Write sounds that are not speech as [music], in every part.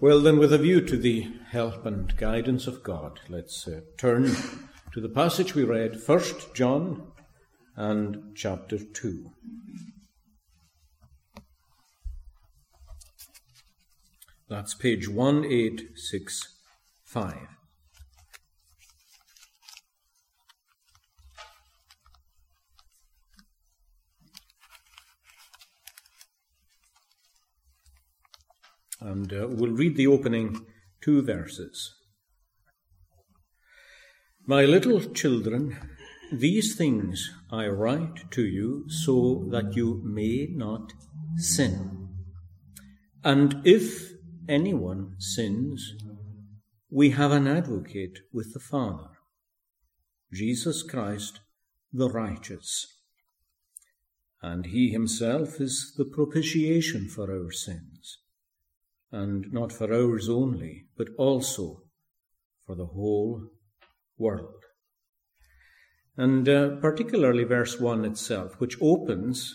Well, then, with a view to the help and guidance of God, let's uh, turn to the passage we read, 1 John and chapter 2. That's page 1865. And uh, we'll read the opening two verses. My little children, these things I write to you so that you may not sin. And if anyone sins, we have an advocate with the Father, Jesus Christ the righteous. And he himself is the propitiation for our sins, and not for ours only, but also for the whole world. And uh, particularly verse 1 itself, which opens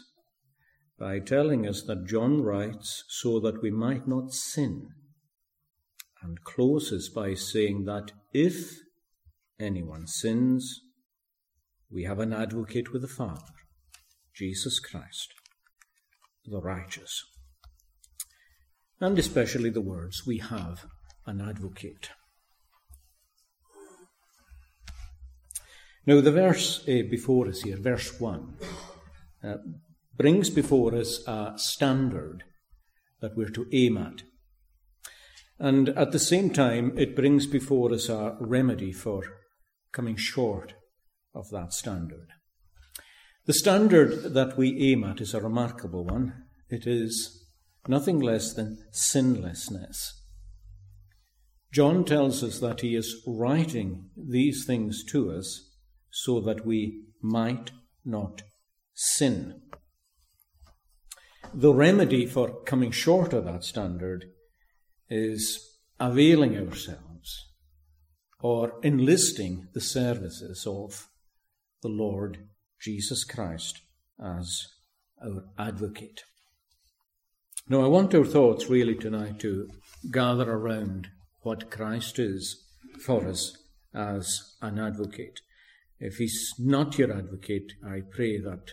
by telling us that John writes so that we might not sin, and closes by saying that if anyone sins, we have an advocate with the Father, Jesus Christ, the righteous. And especially the words, we have an advocate. Now, the verse uh, before us here, verse 1, uh, brings before us a standard that we're to aim at. And at the same time, it brings before us a remedy for coming short of that standard. The standard that we aim at is a remarkable one. It is nothing less than sinlessness. John tells us that he is writing these things to us so that we might not sin. The remedy for coming short of that standard is availing ourselves or enlisting the services of the Lord Jesus Christ as our advocate. Now, I want our thoughts really tonight to gather around what Christ is for us as an advocate. If he's not your advocate, I pray that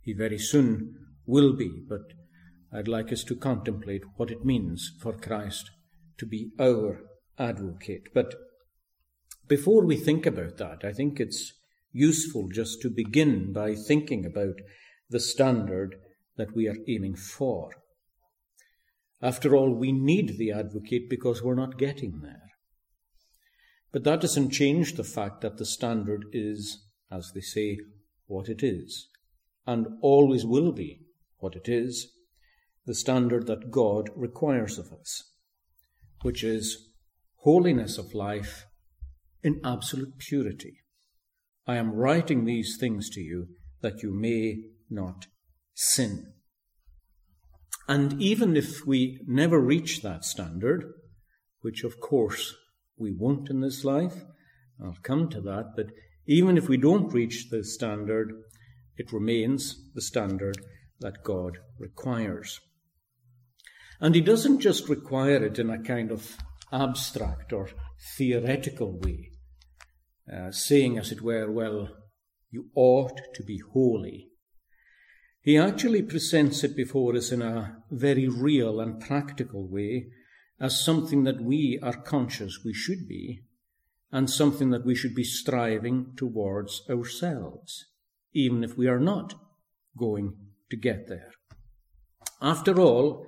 he very soon will be, but I'd like us to contemplate what it means for Christ to be our advocate. But before we think about that, I think it's useful just to begin by thinking about the standard that we are aiming for. After all, we need the advocate because we're not getting there. But that doesn't change the fact that the standard is, as they say, what it is, and always will be what it is, the standard that God requires of us, which is holiness of life in absolute purity. I am writing these things to you that you may not sin. And even if we never reach that standard, which of course we won't in this life. I'll come to that. But even if we don't reach the standard, it remains the standard that God requires. And He doesn't just require it in a kind of abstract or theoretical way, uh, saying, as it were, well, you ought to be holy. He actually presents it before us in a very real and practical way as something that we are conscious we should be, and something that we should be striving towards ourselves, even if we are not going to get there. After all,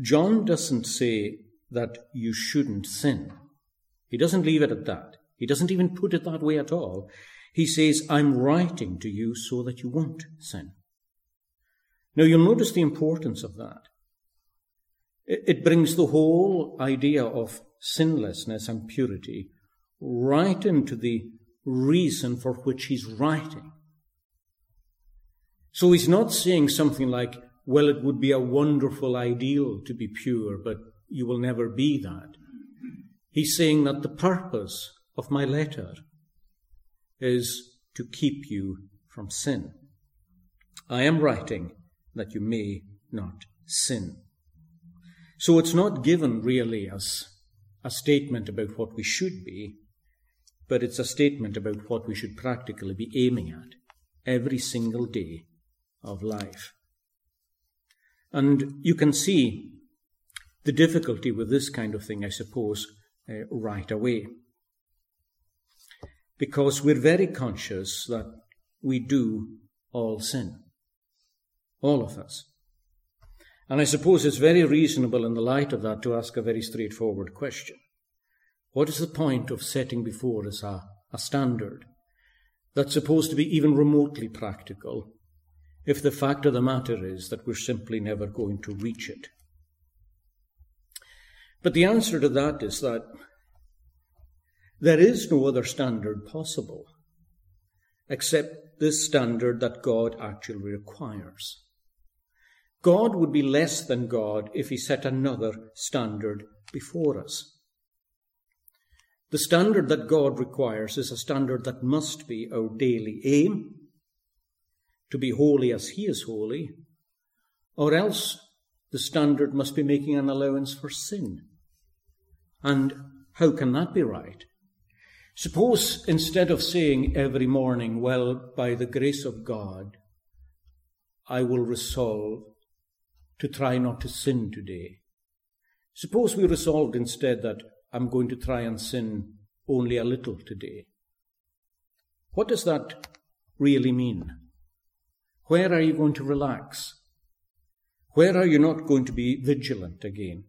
John doesn't say that you shouldn't sin. He doesn't leave it at that. He doesn't even put it that way at all. He says, I'm writing to you so that you won't sin. Now you'll notice the importance of that. It brings the whole idea of sinlessness and purity right into the reason for which he's writing. So he's not saying something like, well, it would be a wonderful ideal to be pure, but you will never be that. He's saying that the purpose of my letter is to keep you from sin. I am writing that you may not sin. So it's not given really as a statement about what we should be, but it's a statement about what we should practically be aiming at every single day of life. And you can see the difficulty with this kind of thing, I suppose, uh, right away. Because we're very conscious that we do all sin. All of us. And I suppose it's very reasonable in the light of that to ask a very straightforward question. What is the point of setting before us a, a standard that's supposed to be even remotely practical if the fact of the matter is that we're simply never going to reach it? But the answer to that is that there is no other standard possible except this standard that God actually requires. God would be less than God if he set another standard before us. The standard that God requires is a standard that must be our daily aim, to be holy as He is holy, or else the standard must be making an allowance for sin. And how can that be right? Suppose instead of saying every morning, Well, by the grace of God, I will resolve to try not to sin today. Suppose we resolved instead that I'm going to try and sin only a little today. What does that really mean? Where are you going to relax? Where are you not going to be vigilant again?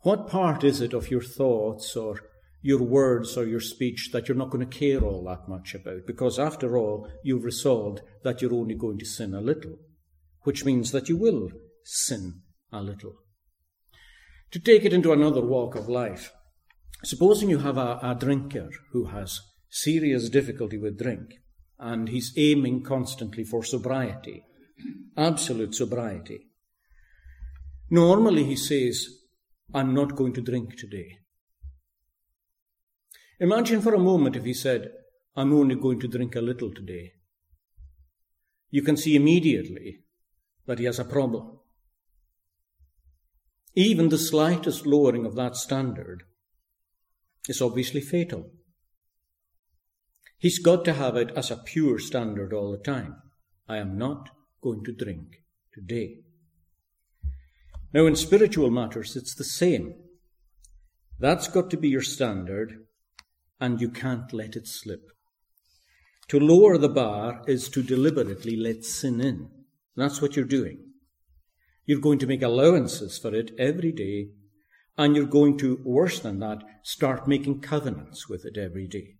What part is it of your thoughts or your words or your speech that you're not going to care all that much about? Because after all, you've resolved that you're only going to sin a little, which means that you will sin a little. To take it into another walk of life, supposing you have a, a drinker who has serious difficulty with drink and he's aiming constantly for sobriety, absolute sobriety. Normally he says, I'm not going to drink today. Imagine for a moment if he said, I'm only going to drink a little today. You can see immediately that he has a problem. Even the slightest lowering of that standard is obviously fatal. He's got to have it as a pure standard all the time. I am not going to drink today. Now, in spiritual matters, it's the same. That's got to be your standard, and you can't let it slip. To lower the bar is to deliberately let sin in. That's what you're doing. You're going to make allowances for it every day, and you're going to, worse than that, start making covenants with it every day.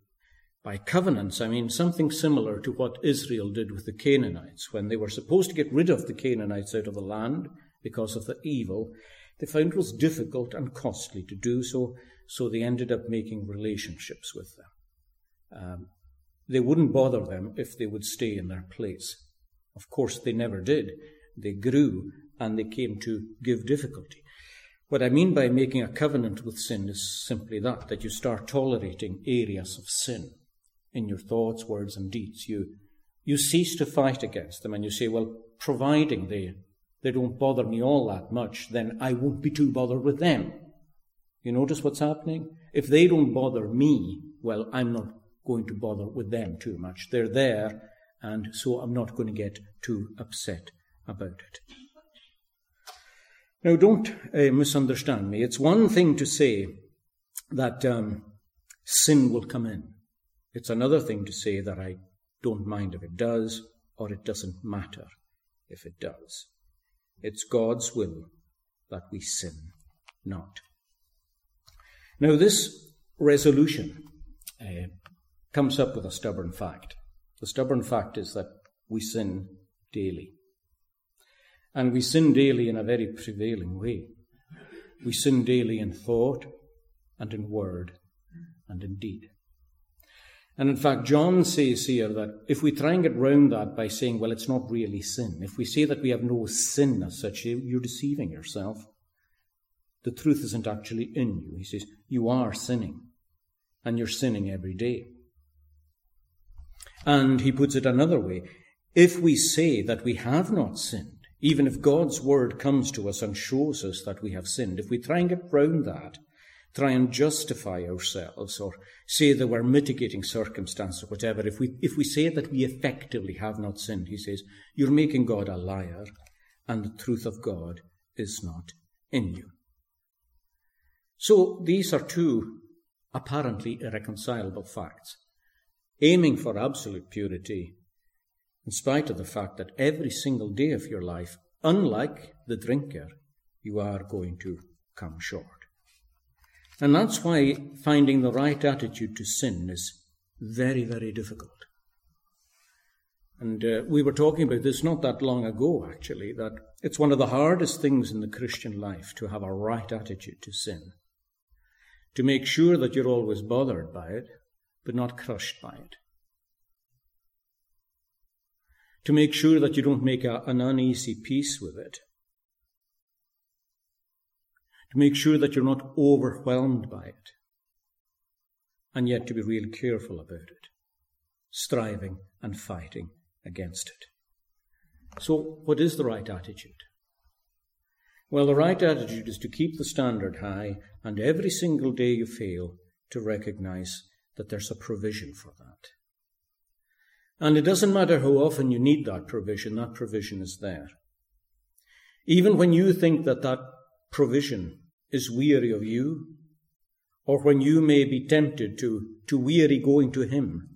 By covenants, I mean something similar to what Israel did with the Canaanites. When they were supposed to get rid of the Canaanites out of the land because of the evil, they found it was difficult and costly to do so, so they ended up making relationships with them. Um, they wouldn't bother them if they would stay in their place. Of course, they never did. They grew and they came to give difficulty. What I mean by making a covenant with sin is simply that, that you start tolerating areas of sin in your thoughts, words, and deeds. You, you cease to fight against them and you say, well, providing they, they don't bother me all that much, then I won't be too bothered with them. You notice what's happening? If they don't bother me, well, I'm not going to bother with them too much. They're there, and so I'm not going to get too upset about it. Now, don't uh, misunderstand me. It's one thing to say that um, sin will come in. It's another thing to say that I don't mind if it does, or it doesn't matter if it does. It's God's will that we sin not. Now, this resolution uh, comes up with a stubborn fact. The stubborn fact is that we sin daily. And we sin daily in a very prevailing way. We sin daily in thought and in word and in deed. And in fact, John says here that if we try and get round that by saying, well, it's not really sin, if we say that we have no sin as such, you're deceiving yourself. The truth isn't actually in you. He says, you are sinning, and you're sinning every day. And he puts it another way if we say that we have not sinned, Even if God's word comes to us and shows us that we have sinned, if we try and get round that, try and justify ourselves or say there were mitigating circumstances or whatever, if we, if we say that we effectively have not sinned, he says, you're making God a liar and the truth of God is not in you. So these are two apparently irreconcilable facts. Aiming for absolute purity, in spite of the fact that every single day of your life, unlike the drinker, you are going to come short. And that's why finding the right attitude to sin is very, very difficult. And uh, we were talking about this not that long ago, actually, that it's one of the hardest things in the Christian life to have a right attitude to sin to make sure that you're always bothered by it, but not crushed by it. To make sure that you don't make a, an uneasy peace with it. To make sure that you're not overwhelmed by it. And yet to be real careful about it, striving and fighting against it. So, what is the right attitude? Well, the right attitude is to keep the standard high and every single day you fail to recognize that there's a provision for that. And it doesn't matter how often you need that provision, that provision is there. Even when you think that that provision is weary of you, or when you may be tempted to, to weary going to Him,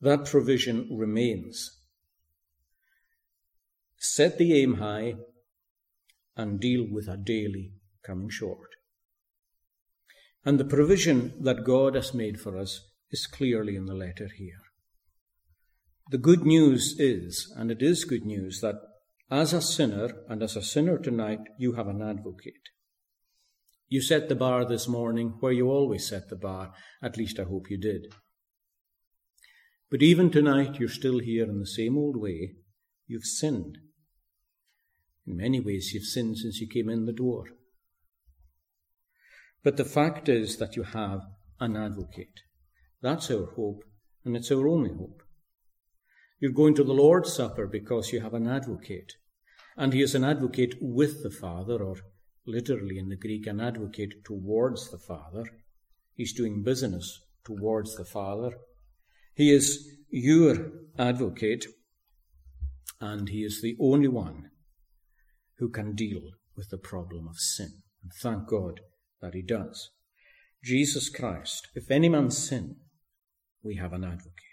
that provision remains. Set the aim high and deal with a daily coming short. And the provision that God has made for us is clearly in the letter here. The good news is, and it is good news, that as a sinner, and as a sinner tonight, you have an advocate. You set the bar this morning where you always set the bar, at least I hope you did. But even tonight, you're still here in the same old way. You've sinned. In many ways, you've sinned since you came in the door. But the fact is that you have an advocate. That's our hope, and it's our only hope. You're going to the Lord's Supper because you have an advocate. And he is an advocate with the Father, or literally in the Greek, an advocate towards the Father. He's doing business towards the Father. He is your advocate, and he is the only one who can deal with the problem of sin. And thank God that he does. Jesus Christ, if any man sin, we have an advocate.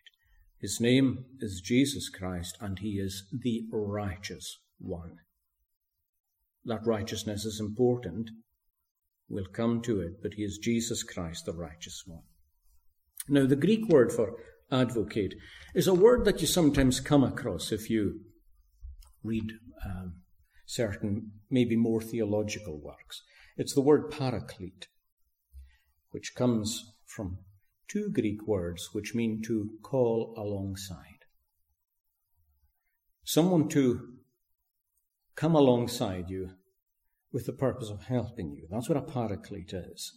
His name is Jesus Christ, and he is the righteous one. That righteousness is important. We'll come to it, but he is Jesus Christ, the righteous one. Now, the Greek word for advocate is a word that you sometimes come across if you read um, certain, maybe more theological works. It's the word paraclete, which comes from two Greek words which mean to call alongside. Someone to come alongside you with the purpose of helping you. That's what a paraclete is.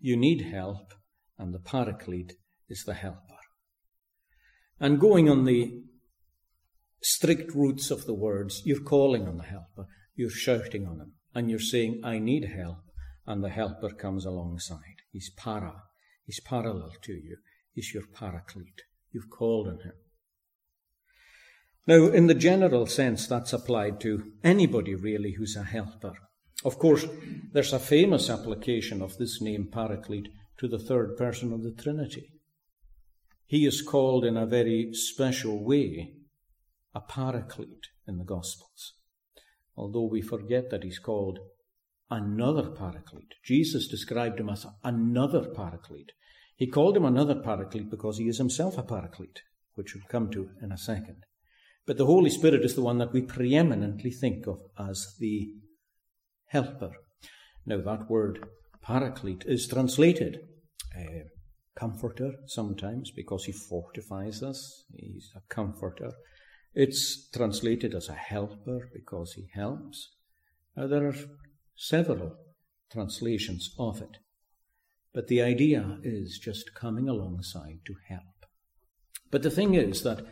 You need help, and the paraclete is the helper. And going on the strict roots of the words, you're calling on the helper, you're shouting on him, and you're saying, I need help, and the helper comes alongside. He's para, he's parallel to you, he's your paraclete. You've called on him. Now, in the general sense, that's applied to anybody really who's a helper. Of course, there's a famous application of this name paraclete to the third person of the Trinity. He is called in a very special way a paraclete in the Gospels, although we forget that he's called another paraclete. Jesus described him as another paraclete. He called him another paraclete because he is himself a paraclete, which we'll come to in a second. But the Holy Spirit is the one that we preeminently think of as the helper. Now, that word paraclete is translated uh, comforter sometimes because he fortifies us. He's a comforter. It's translated as a helper because he helps. There are several translations of it, but the idea is just coming alongside to help. But the thing is that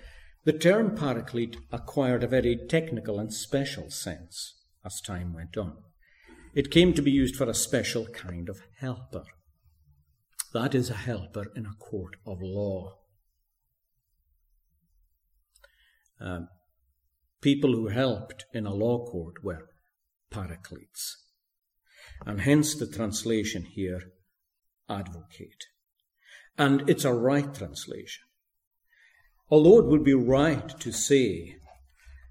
The term paraclete acquired a very technical and special sense as time went on. It came to be used for a special kind of helper. That is a helper in a court of law. Um, people who helped in a law court were paracletes. And hence the translation here, advocate. And it's a right translation. Although it would be right to say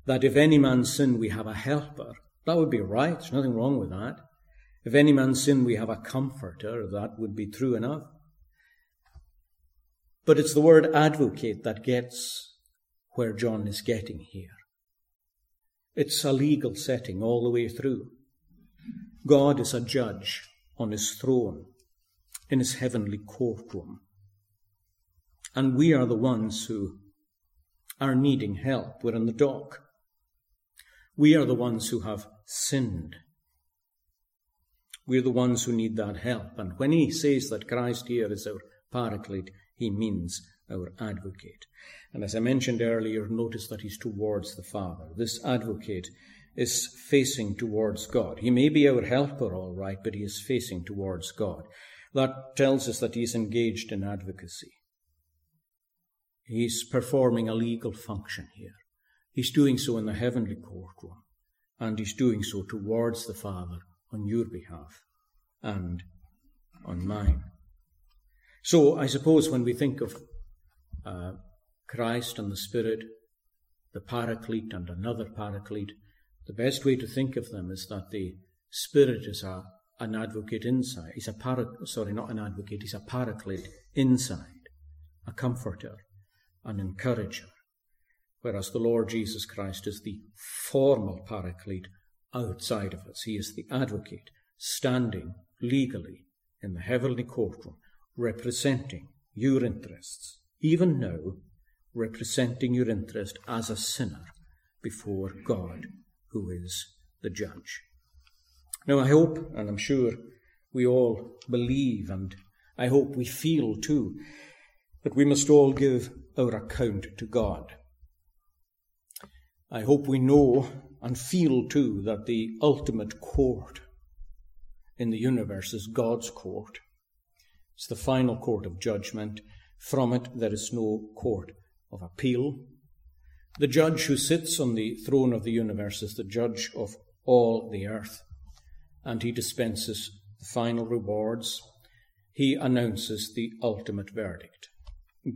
that if any man sin, we have a helper, that would be right. There's nothing wrong with that. If any man sin, we have a comforter, that would be true enough. But it's the word advocate that gets where John is getting here. It's a legal setting all the way through. God is a judge on his throne in his heavenly courtroom. And we are the ones who are needing help. We're in the dock. We are the ones who have sinned. We're the ones who need that help. And when he says that Christ here is our paraclete, he means our advocate. And as I mentioned earlier, notice that he's towards the Father. This advocate is facing towards God. He may be our helper, all right, but he is facing towards God. That tells us that he's engaged in advocacy. He's performing a legal function here. He's doing so in the heavenly courtroom, and he's doing so towards the Father on your behalf and on mine. So I suppose when we think of uh, Christ and the Spirit, the Paraclete and another Paraclete, the best way to think of them is that the Spirit is a, an advocate inside. He's a para, sorry, not an advocate. He's a Paraclete inside, a comforter, an encourager. Whereas the Lord Jesus Christ is the formal Paraclete outside of us. He is the advocate standing legally in the heavenly courtroom, representing your interests, even now, representing your interest as a sinner before God, who is the judge. Now, I hope, and I'm sure we all believe, and I hope we feel too, that we must all give our account to God. I hope we know and feel too that the ultimate court in the universe is God's court. It's the final court of judgment. From it, there is no court of appeal. The judge who sits on the throne of the universe is the judge of all the earth, and he dispenses the final rewards. He announces the ultimate verdict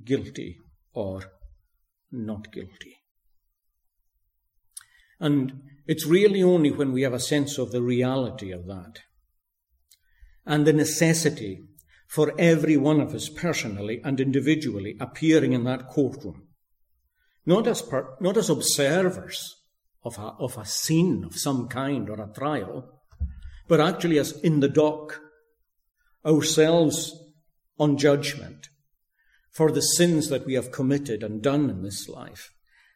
guilty or not guilty. And it's really only when we have a sense of the reality of that and the necessity for every one of us personally and individually appearing in that courtroom. Not as, per, not as observers of a, of a scene of some kind or a trial, but actually as in the dock, ourselves on judgment for the sins that we have committed and done in this life.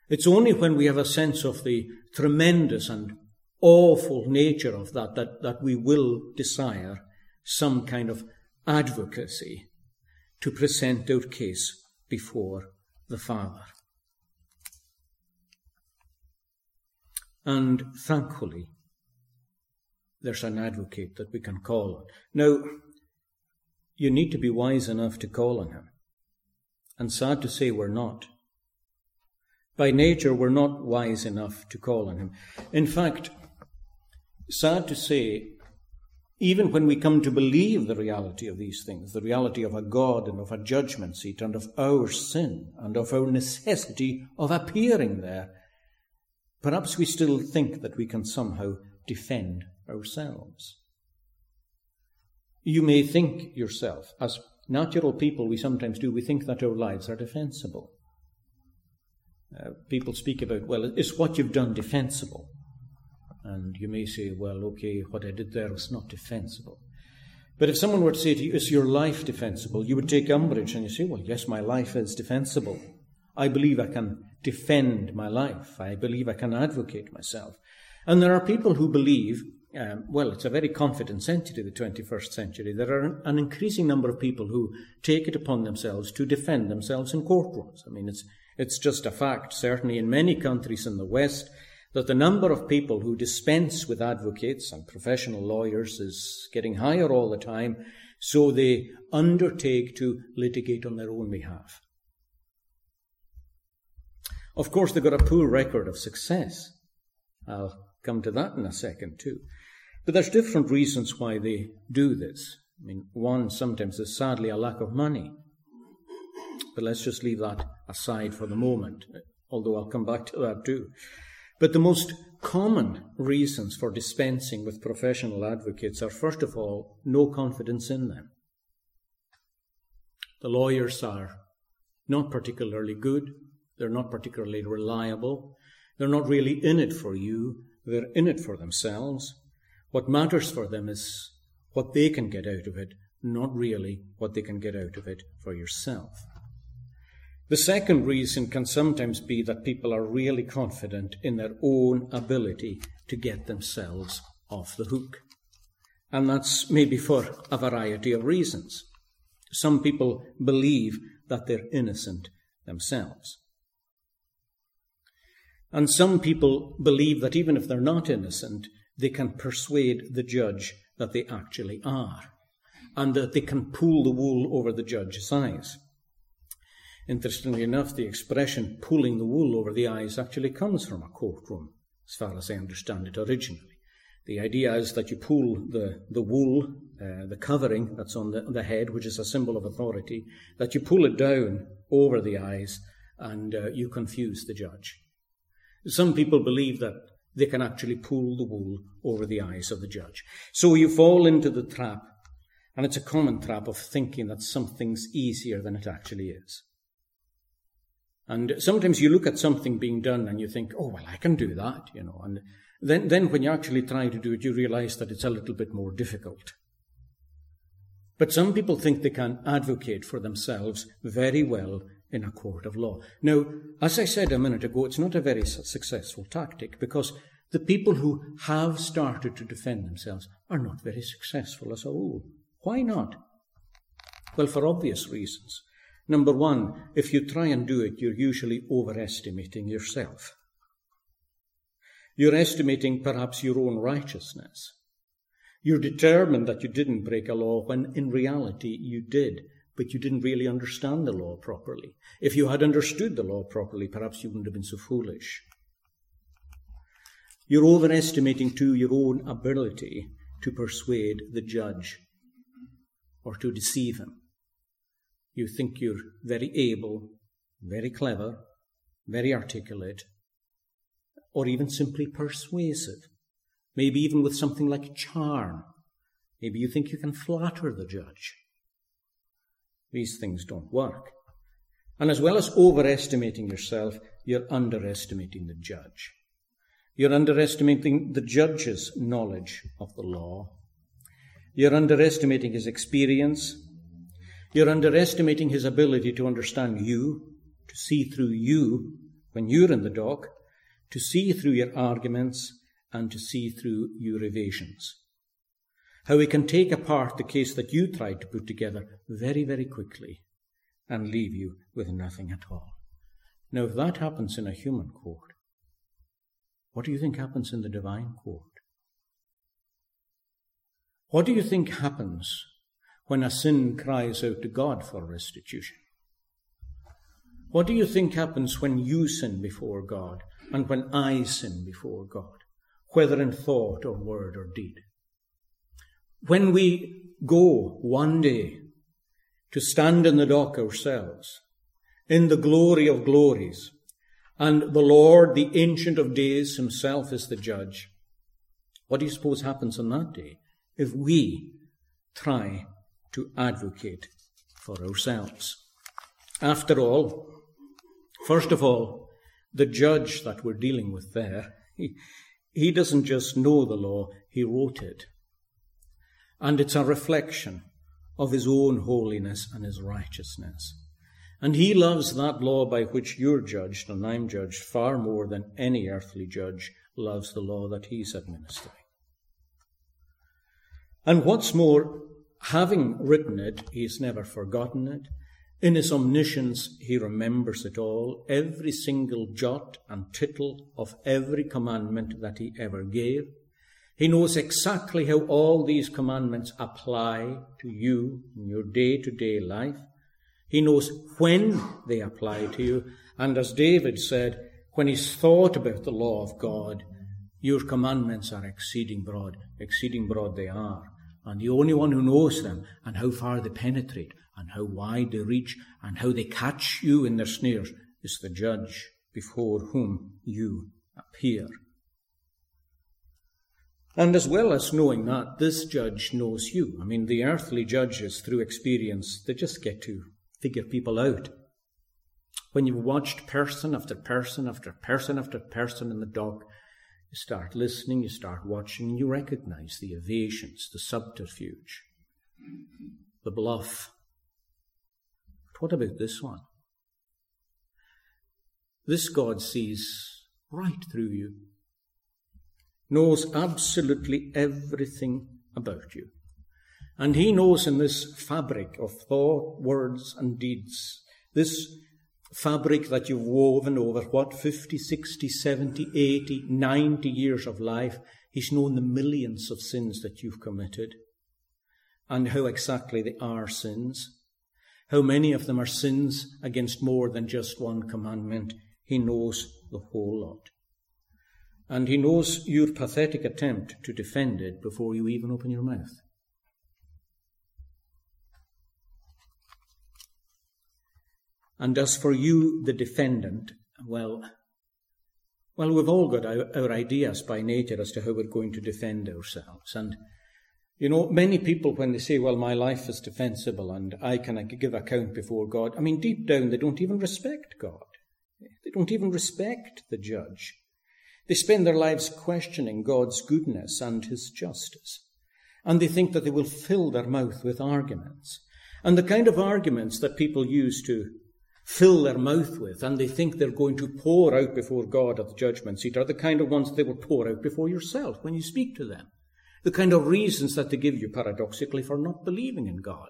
It's only when we have a sense of the tremendous and awful nature of that that, that we will desire some kind of advocacy to present our case before the Father. And thankfully, there's an advocate that we can call on. Now, you need to be wise enough to call on him. And sad to say, we're not. By nature, we're not wise enough to call on him. In fact, sad to say, even when we come to believe the reality of these things, the reality of a God and of a judgment seat and of our sin and of our necessity of appearing there, perhaps we still think that we can somehow defend ourselves. You may think yourself, as natural people we sometimes do, we think that our lives are defensible. Uh, people speak about, well, is what you've done defensible? And you may say, well, okay, what I did there was not defensible. But if someone were to say to you, is your life defensible? You would take umbrage and you say, well, yes, my life is defensible. I believe I can defend my life. I believe I can advocate myself. And there are people who believe, um, well, it's a very confident century, the 21st century. There are an increasing number of people who take it upon themselves to defend themselves in courtrooms. I mean, it's, It's just a fact, certainly in many countries in the West, that the number of people who dispense with advocates and professional lawyers is getting higher all the time, so they undertake to litigate on their own behalf. Of course, they've got a poor record of success. I'll come to that in a second, too. But there's different reasons why they do this. I mean, one sometimes is sadly a lack of money. But let's just leave that aside for the moment, although I'll come back to that too. But the most common reasons for dispensing with professional advocates are, first of all, no confidence in them. The lawyers are not particularly good, they're not particularly reliable, they're not really in it for you, they're in it for themselves. What matters for them is what they can get out of it, not really what they can get out of it for yourself. The second reason can sometimes be that people are really confident in their own ability to get themselves off the hook. And that's maybe for a variety of reasons. Some people believe that they're innocent themselves. And some people believe that even if they're not innocent, they can persuade the judge that they actually are, and that they can pull the wool over the judge's eyes. Interestingly enough, the expression pulling the wool over the eyes actually comes from a courtroom, as far as I understand it originally. The idea is that you pull the, the wool, uh, the covering that's on the, the head, which is a symbol of authority, that you pull it down over the eyes and uh, you confuse the judge. Some people believe that they can actually pull the wool over the eyes of the judge. So you fall into the trap, and it's a common trap of thinking that something's easier than it actually is. And sometimes you look at something being done and you think, oh, well, I can do that, you know. And then, then when you actually try to do it, you realize that it's a little bit more difficult. But some people think they can advocate for themselves very well in a court of law. Now, as I said a minute ago, it's not a very successful tactic because the people who have started to defend themselves are not very successful as a rule. Why not? Well, for obvious reasons. Number one, if you try and do it, you're usually overestimating yourself. You're estimating perhaps your own righteousness. You're determined that you didn't break a law when in reality you did, but you didn't really understand the law properly. If you had understood the law properly, perhaps you wouldn't have been so foolish. You're overestimating too your own ability to persuade the judge or to deceive him. You think you're very able, very clever, very articulate, or even simply persuasive. Maybe even with something like charm. Maybe you think you can flatter the judge. These things don't work. And as well as overestimating yourself, you're underestimating the judge. You're underestimating the judge's knowledge of the law. You're underestimating his experience, you're underestimating his ability to understand you, to see through you when you're in the dock, to see through your arguments, and to see through your evasions. How we can take apart the case that you tried to put together very, very quickly and leave you with nothing at all. Now, if that happens in a human court, what do you think happens in the divine court? What do you think happens when a sin cries out to God for restitution? What do you think happens when you sin before God and when I sin before God, whether in thought or word or deed? When we go one day to stand in the dock ourselves, in the glory of glories, and the Lord, the Ancient of Days himself, is the judge, what do you suppose happens on that day if we try to advocate for ourselves. After all, first of all, the judge that we're dealing with there, [laughs] he, he doesn't just know the law, he wrote it. And it's a reflection of his own holiness and his righteousness. And he loves that law by which you're judged and I'm judged far more than any earthly judge loves the law that he's administering. And what's more, having written it, he's never forgotten it. In his omniscience, he remembers it all, every single jot and tittle of every commandment that he ever gave. He knows exactly how all these commandments apply to you in your day to day life. He knows when they apply to you. And as David said, when he's thought about the law of God, your commandments are exceeding broad, exceeding broad they are. And the only one who knows them and how far they penetrate and how wide they reach and how they catch you in their snares is the judge before whom you appear. And as well as knowing that, this judge knows you. I mean, the earthly judges, through experience, they just get to figure people out. When you've watched person after person after person after person in the dock, you start listening, you start watching, you recognize the evasions, the subterfuge, the bluff, But what about this one? This God sees right through you, knows absolutely everything about you. And He knows in this fabric of thought, words, and deeds, this fabric that you've woven over what, 50, 60, 70, 80, 90 years of life, He's known the millions of sins that you've committed and how exactly they are sins how many of them are sins against more than just one commandment. He knows the whole lot. And he knows your pathetic attempt to defend it before you even open your mouth. And as for you, the defendant, well, well, we've all got our, our ideas by nature as to how we're going to defend ourselves. And you know, many people, when they say, well, my life is defensible and I can give account before God, I mean, deep down, they don't even respect God. They don't even respect the judge. They spend their lives questioning God's goodness and his justice. And they think that they will fill their mouth with arguments. And the kind of arguments that people use to fill their mouth with, and they think they're going to pour out before God at the judgment seat, are the kind of ones that they will pour out before yourself when you speak to them the kind of reasons that they give you paradoxically for not believing in God.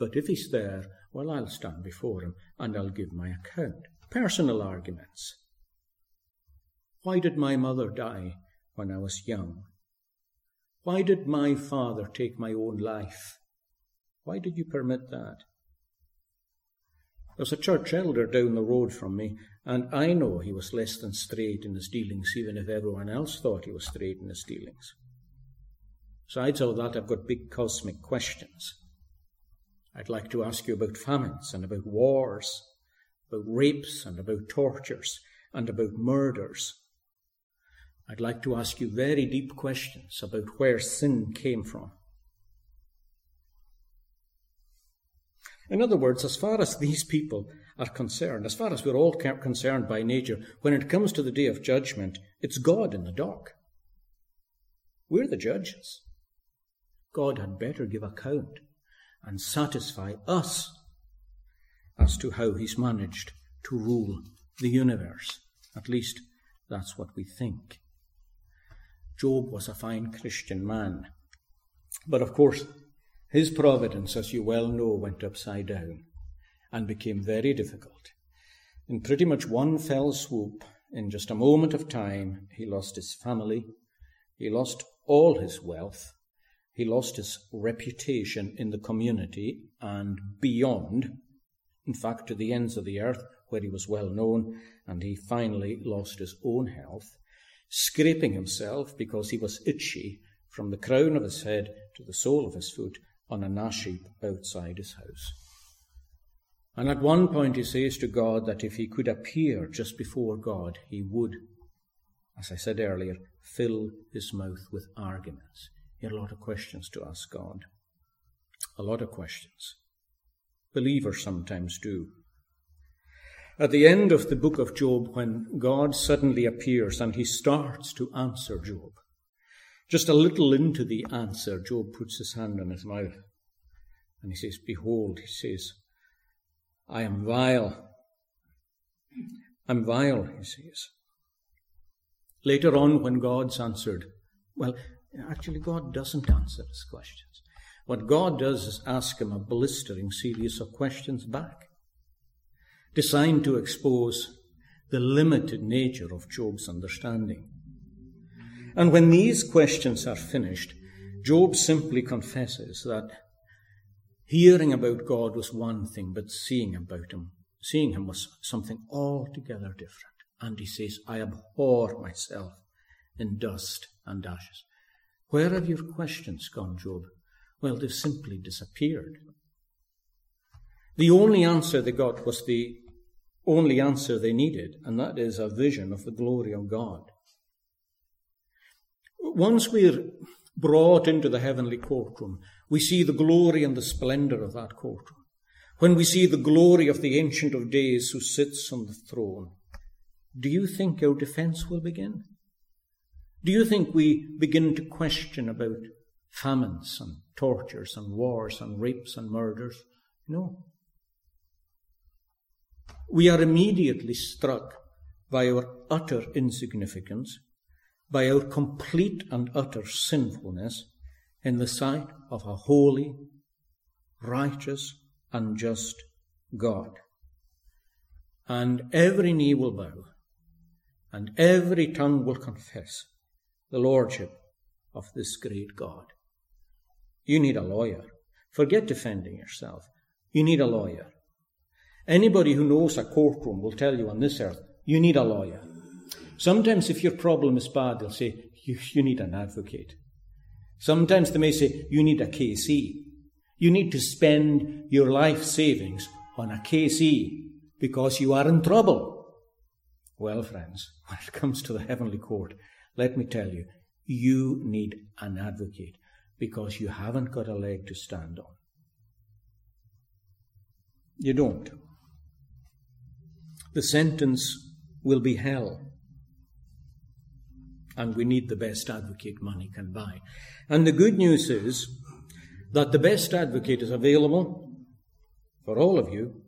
But if he's there, well, I'll stand before him and I'll give my account. Personal arguments. Why did my mother die when I was young? Why did my father take my own life? Why did you permit that? There's a church elder down the road from me, and I know he was less than straight in his dealings, even if everyone else thought he was straight in his dealings. Besides all that, I've got big cosmic questions. I'd like to ask you about famines and about wars, about rapes and about tortures and about murders. I'd like to ask you very deep questions about where sin came from. In other words, as far as these people are concerned, as far as we're all concerned by nature, when it comes to the day of judgment, it's God in the dock. We're the judges. God had better give account and satisfy us as to how he's managed to rule the universe. At least that's what we think. Job was a fine Christian man. But of course, his providence, as you well know, went upside down and became very difficult. In pretty much one fell swoop, in just a moment of time, he lost his family, he lost all his wealth, he lost his reputation in the community and beyond, in fact, to the ends of the earth where he was well known, and he finally lost his own health, scraping himself because he was itchy from the crown of his head to the sole of his foot on a ash heap outside his house. And at one point he says to God that if he could appear just before God, he would, as I said earlier, fill his mouth with arguments. He had a lot of questions to ask God. A lot of questions. Believers sometimes do. At the end of the book of Job, when God suddenly appears and he starts to answer Job, just a little into the answer, Job puts his hand on his mouth and he says, Behold, he says, I am vile. I'm vile, he says. Later on, when God's answered, well, Actually, God doesn't answer his questions. What God does is ask him a blistering series of questions back, designed to expose the limited nature of Job's understanding. And when these questions are finished, Job simply confesses that hearing about God was one thing, but seeing about him, seeing him was something altogether different. And he says, I abhor myself in dust and ashes. Where have your questions gone, Job? Well, they've simply disappeared. The only answer they got was the only answer they needed, and that is a vision of the glory of God. Once we're brought into the heavenly courtroom, we see the glory and the splendor of that courtroom. When we see the glory of the Ancient of Days who sits on the throne, do you think our defense will begin? Do you think we begin to question about famines and tortures and wars and rapes and murders? No. We are immediately struck by our utter insignificance, by our complete and utter sinfulness in the sight of a holy, righteous, and just God. And every knee will bow, and every tongue will confess the lordship of this great God. You need a lawyer. Forget defending yourself. You need a lawyer. Anybody who knows a courtroom will tell you on this earth, you need a lawyer. Sometimes, if your problem is bad, they'll say, you, you need an advocate. Sometimes they may say, you need a KC. You need to spend your life savings on a KC because you are in trouble. Well, friends, [laughs] when it comes to the heavenly court, let me tell you, you need an advocate because you haven't got a leg to stand on. You don't. The sentence will be hell. And we need the best advocate money can buy. And the good news is that the best advocate is available for all of you,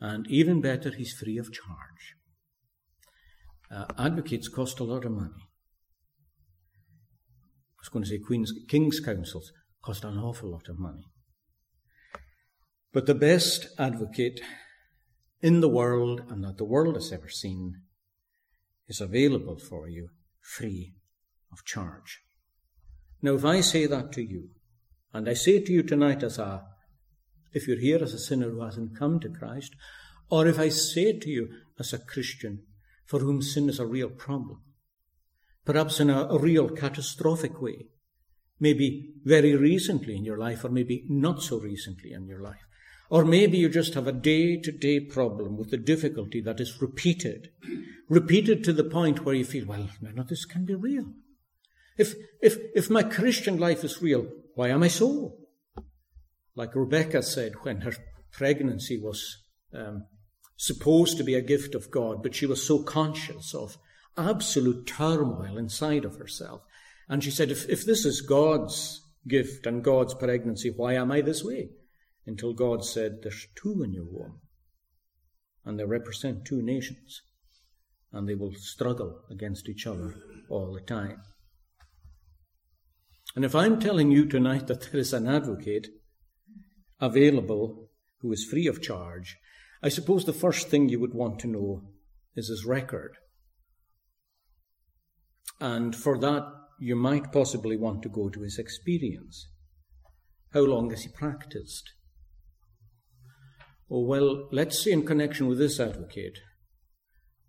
and even better, he's free of charge. Uh, advocates cost a lot of money. I was going to say Queen's, King's counsels cost an awful lot of money. But the best advocate in the world and that the world has ever seen is available for you free of charge. Now, if I say that to you, and I say it to you tonight as a, if you're here as a sinner who hasn't come to Christ, or if I say it to you as a Christian for whom sin is a real problem, perhaps in a, a real catastrophic way, maybe very recently in your life, or maybe not so recently in your life. Or maybe you just have a day to day problem with a difficulty that is repeated, repeated to the point where you feel, well, none of this can be real. If, if, if my Christian life is real, why am I so? Like Rebecca said when her pregnancy was um, supposed to be a gift of God, but she was so conscious of absolute turmoil inside of herself. And she said, if, if this is God's gift and God's pregnancy, why am I this way? Until God said, There's two in your womb, and they represent two nations, and they will struggle against each other all the time. And if I'm telling you tonight that there is an advocate available who is free of charge, I suppose the first thing you would want to know is his record. And for that, you might possibly want to go to his experience. How long has he practiced? Oh, well, let's say in connection with this advocate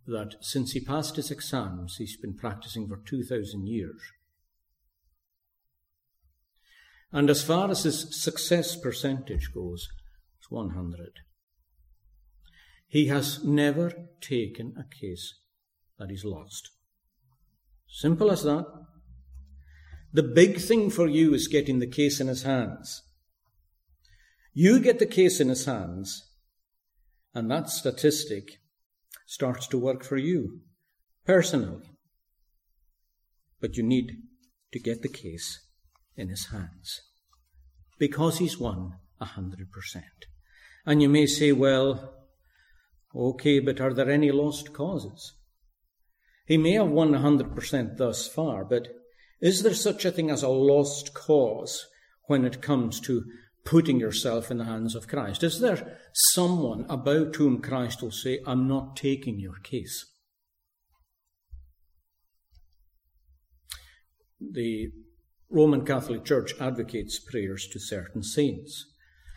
that since he passed his exams, he's been practicing for 2,000 years. And as far as his success percentage goes, it's 100. He has never taken a case that he's lost. Simple as that. The big thing for you is getting the case in his hands. You get the case in his hands, and that statistic starts to work for you personally. But you need to get the case in his hands because he's won a hundred percent. And you may say, well, okay, but are there any lost causes? He may have won a hundred percent thus far, but is there such a thing as a lost cause when it comes to putting yourself in the hands of Christ? Is there someone about whom Christ will say, I'm not taking your case? The Roman Catholic Church advocates prayers to certain saints.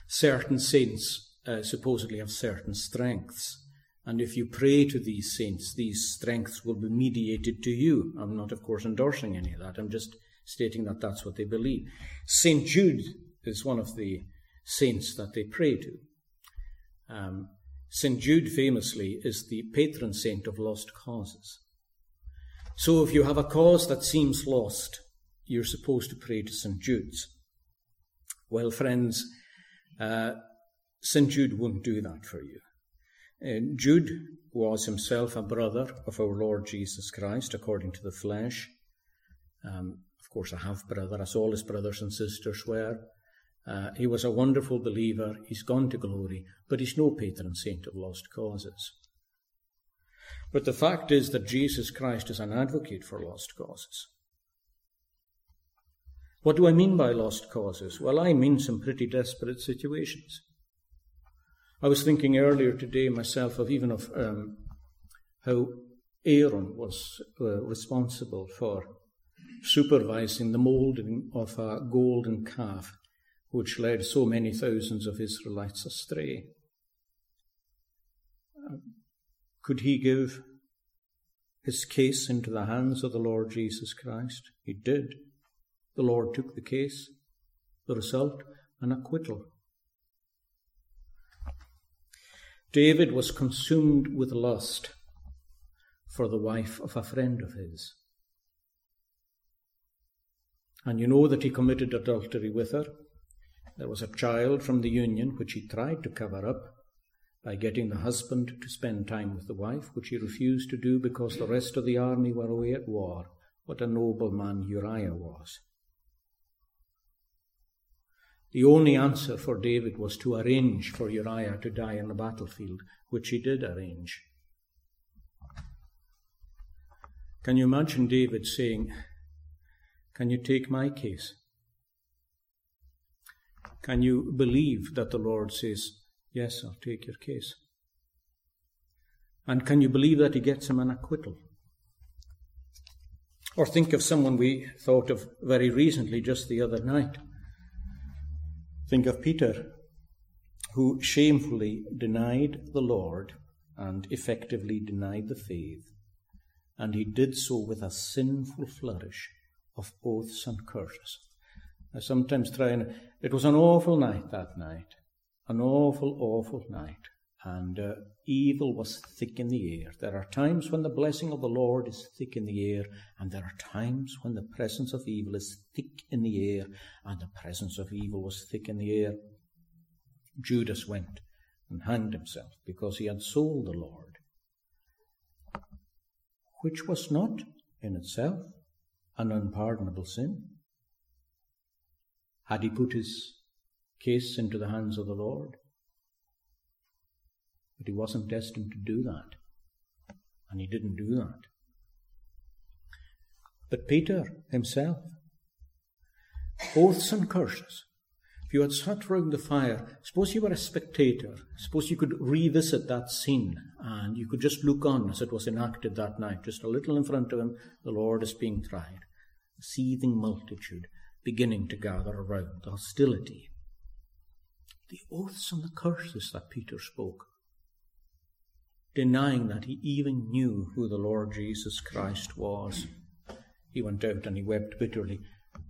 Certain saints uh, supposedly have certain strengths. And if you pray to these saints, these strengths will be mediated to you. I'm not, of course, endorsing any of that. I'm just stating that that's what they believe. St. Jude is one of the saints that they pray to. Um, St. Jude famously is the patron saint of lost causes. So if you have a cause that seems lost, you're supposed to pray to St. Jude's. Well, friends, uh, St. Jude won't do that for you. Uh, Jude was himself a brother of our Lord Jesus Christ, according to the flesh. Um, of course, a half brother, as all his brothers and sisters were. Uh, he was a wonderful believer. He's gone to glory, but he's no patron saint of lost causes. But the fact is that Jesus Christ is an advocate for lost causes. What do I mean by lost causes? Well, I mean some pretty desperate situations. I was thinking earlier today myself of even of um, how Aaron was uh, responsible for supervising the moulding of a golden calf, which led so many thousands of Israelites astray. Uh, could he give his case into the hands of the Lord Jesus Christ? He did. The Lord took the case. The result, an acquittal. David was consumed with lust for the wife of a friend of his. And you know that he committed adultery with her. There was a child from the union which he tried to cover up by getting the husband to spend time with the wife, which he refused to do because the rest of the army were away at war. What a noble man Uriah was. The only answer for David was to arrange for Uriah to die on the battlefield, which he did arrange. Can you imagine David saying, Can you take my case? Can you believe that the Lord says, Yes, I'll take your case? And can you believe that he gets him an acquittal? Or think of someone we thought of very recently, just the other night. Think of Peter, who shamefully denied the Lord and effectively denied the faith, and he did so with a sinful flourish of oaths and curses. I sometimes try and it was an awful night that night, an awful, awful night and uh, evil was thick in the air. There are times when the blessing of the Lord is thick in the air, and there are times when the presence of evil is thick in the air, and the presence of evil was thick in the air. Judas went and hanged himself because he had sold the Lord, which was not in itself an unpardonable sin. Had he put his case into the hands of the Lord, but he wasn't destined to do that. And he didn't do that. But Peter himself, oaths and curses. If you had sat round the fire, suppose you were a spectator, suppose you could revisit that scene and you could just look on as it was enacted that night, just a little in front of him, the Lord is being tried. A seething multitude beginning to gather around, the hostility. The oaths and the curses that Peter spoke denying that he even knew who the Lord Jesus Christ was. He went out and he wept bitterly.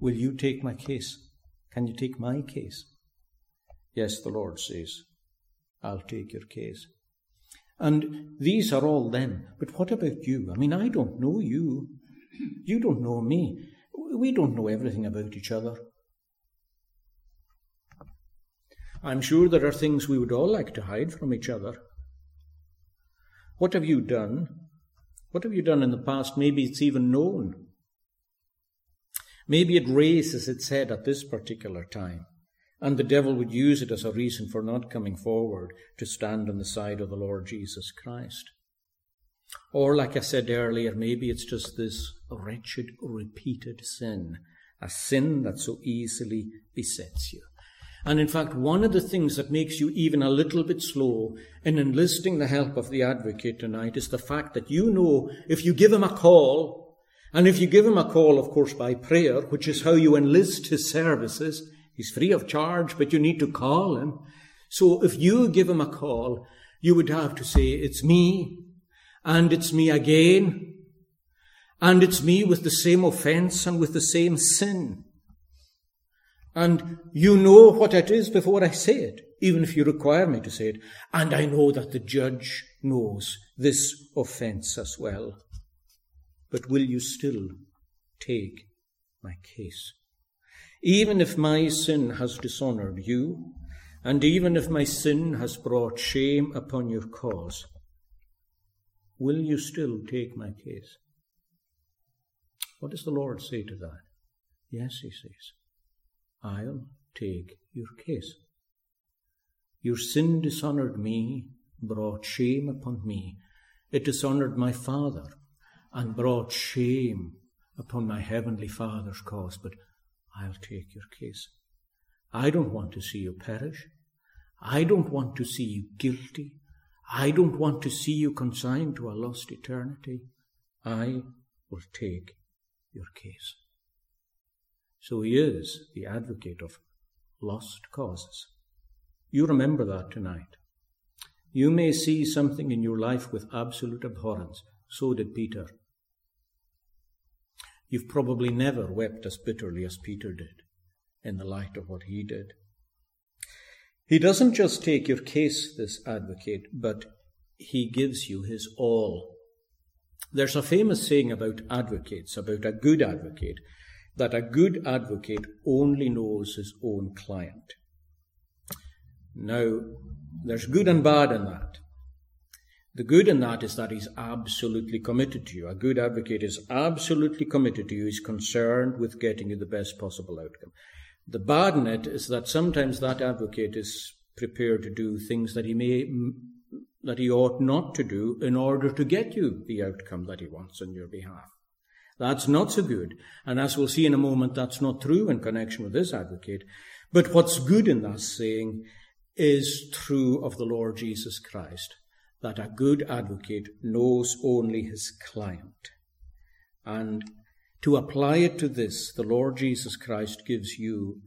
Will you take my case? Can you take my case? Yes, the Lord says, I'll take your case. And these are all them. But what about you? I mean, I don't know you. You don't know me. We don't know everything about each other. I'm sure there are things we would all like to hide from each other. What have you done? What have you done in the past? Maybe it's even known. Maybe it raises its head at this particular time, and the devil would use it as a reason for not coming forward to stand on the side of the Lord Jesus Christ. Or, like I said earlier, maybe it's just this wretched, repeated sin a sin that so easily besets you. And in fact, one of the things that makes you even a little bit slow in enlisting the help of the advocate tonight is the fact that you know if you give him a call, and if you give him a call, of course, by prayer, which is how you enlist his services, he's free of charge, but you need to call him. So if you give him a call, you would have to say, it's me, and it's me again, and it's me with the same offense and with the same sin. And you know what it is before I say it, even if you require me to say it. And I know that the judge knows this offense as well. But will you still take my case? Even if my sin has dishonored you, and even if my sin has brought shame upon your cause, will you still take my case? What does the Lord say to that? Yes, he says. I'll take your case. Your sin dishonored me, brought shame upon me. It dishonored my Father and brought shame upon my heavenly Father's cause, but I'll take your case. I don't want to see you perish. I don't want to see you guilty. I don't want to see you consigned to a lost eternity. I will take your case. So he is the advocate of lost causes. You remember that tonight. You may see something in your life with absolute abhorrence. So did Peter. You've probably never wept as bitterly as Peter did in the light of what he did. He doesn't just take your case, this advocate, but he gives you his all. There's a famous saying about advocates, about a good advocate, that a good advocate only knows his own client. Now, there's good and bad in that. The good in that is that he's absolutely committed to you. A good advocate is absolutely committed to you. He's concerned with getting you the best possible outcome. The bad in it is that sometimes that advocate is prepared to do things that he may that he ought not to do in order to get you the outcome that he wants on your behalf. That's not so good. And as we'll see in a moment, that's not true in connection with this advocate. But what's good in that saying is true of the Lord Jesus Christ, that a good advocate knows only his client. And to apply it to this, the Lord Jesus Christ gives you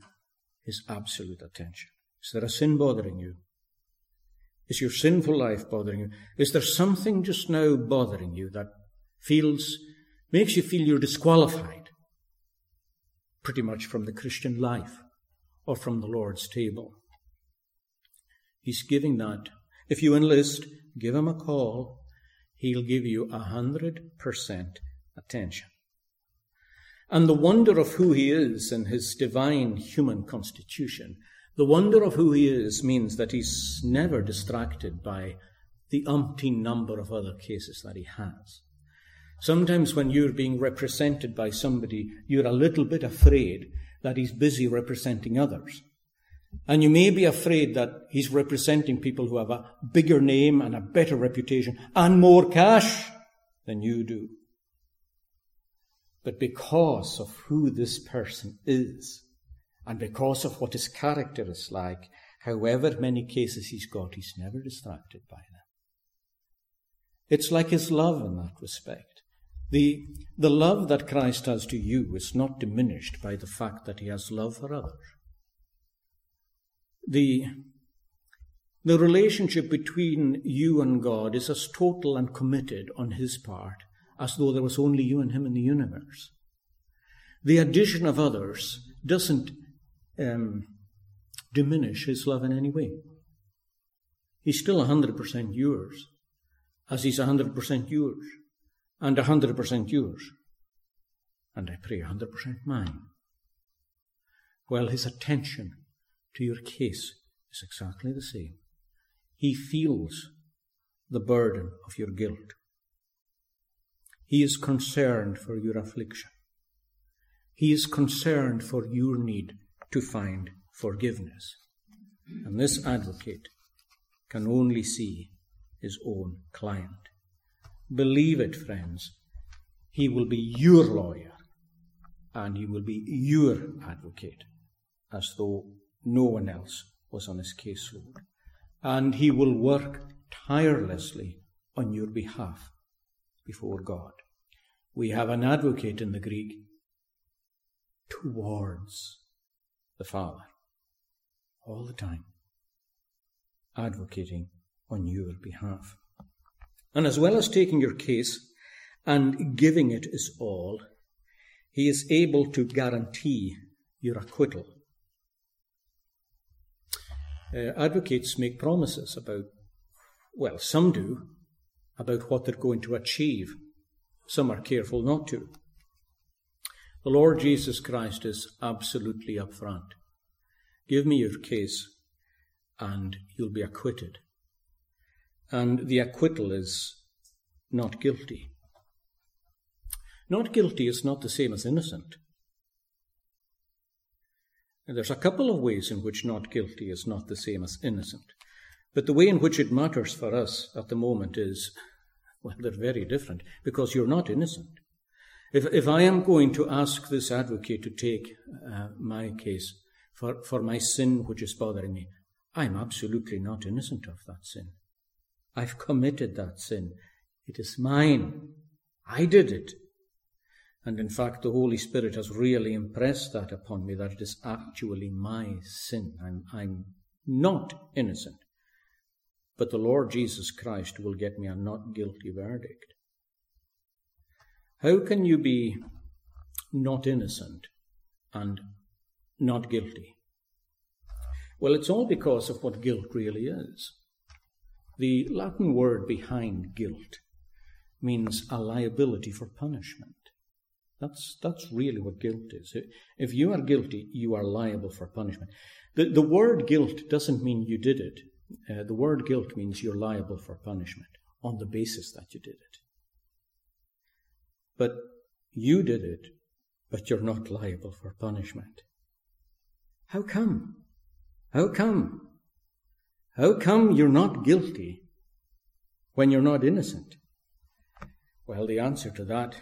his absolute attention. Is there a sin bothering you? Is your sinful life bothering you? Is there something just now bothering you that feels makes you feel you're disqualified pretty much from the Christian life or from the Lord's table. He's giving that. If you enlist, give him a call. He'll give you a hundred percent attention. And the wonder of who he is in his divine human constitution, the wonder of who he is means that he's never distracted by the umpteen number of other cases that he has. Sometimes when you're being represented by somebody, you're a little bit afraid that he's busy representing others. And you may be afraid that he's representing people who have a bigger name and a better reputation and more cash than you do. But because of who this person is, and because of what his character is like, however many cases he's got, he's never distracted by them. It's like his love in that respect. The, the love that Christ has to you is not diminished by the fact that he has love for others. The, the relationship between you and God is as total and committed on his part as though there was only you and him in the universe. The addition of others doesn't um, diminish his love in any way. He's still 100% yours, as he's 100% yours and 100% yours. And I pray 100% mine. Well, his attention to your case is exactly the same. He feels the burden of your guilt. He is concerned for your affliction. He is concerned for your need to find forgiveness. And this advocate can only see his own client. Believe it, friends. He will be your lawyer and he will be your advocate, as though no one else was on his caseload. And he will work tirelessly on your behalf before God. We have an advocate in the Greek towards the Father all the time, advocating on your behalf. And as well as taking your case and giving it his all, he is able to guarantee your acquittal. Uh, advocates make promises about, well, some do, about what they're going to achieve. Some are careful not to. The Lord Jesus Christ is absolutely upfront. Give me your case and you'll be acquitted. And the acquittal is not guilty. Not guilty is not the same as innocent. And there's a couple of ways in which not guilty is not the same as innocent. But the way in which it matters for us at the moment is, well, they're very different because you're not innocent. If, if I am going to ask this advocate to take uh, my case for, for my sin which is bothering me, I'm absolutely not innocent of that sin. I've committed that sin. It is mine. I did it. And in fact, the Holy Spirit has really impressed that upon me that it is actually my sin. I'm, I'm not innocent. But the Lord Jesus Christ will get me a not guilty verdict. How can you be not innocent and not guilty? Well, it's all because of what guilt really is. The Latin word behind guilt means a liability for punishment. That's, that's really what guilt is. If you are guilty, you are liable for punishment. The, the word guilt doesn't mean you did it. Uh, the word guilt means you're liable for punishment on the basis that you did it. But you did it, but you're not liable for punishment. How come? How come? How come you're not guilty when you're not innocent? Well, the answer to that,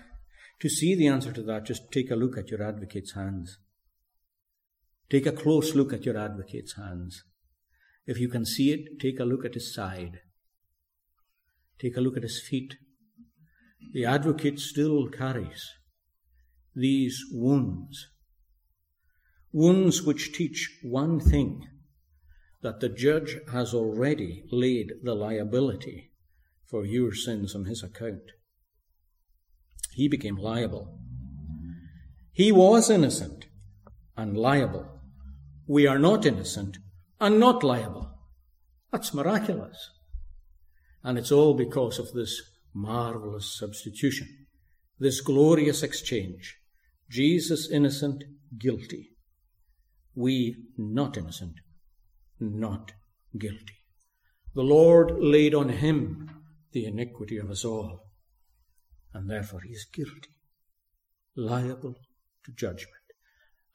to see the answer to that, just take a look at your advocate's hands. Take a close look at your advocate's hands. If you can see it, take a look at his side. Take a look at his feet. The advocate still carries these wounds. Wounds which teach one thing that the judge has already laid the liability for your sins on his account. He became liable. He was innocent and liable. We are not innocent and not liable. That's miraculous. And it's all because of this marvelous substitution, this glorious exchange. Jesus innocent, guilty. We not innocent, not guilty. The Lord laid on him the iniquity of us all, and therefore he is guilty, liable to judgment.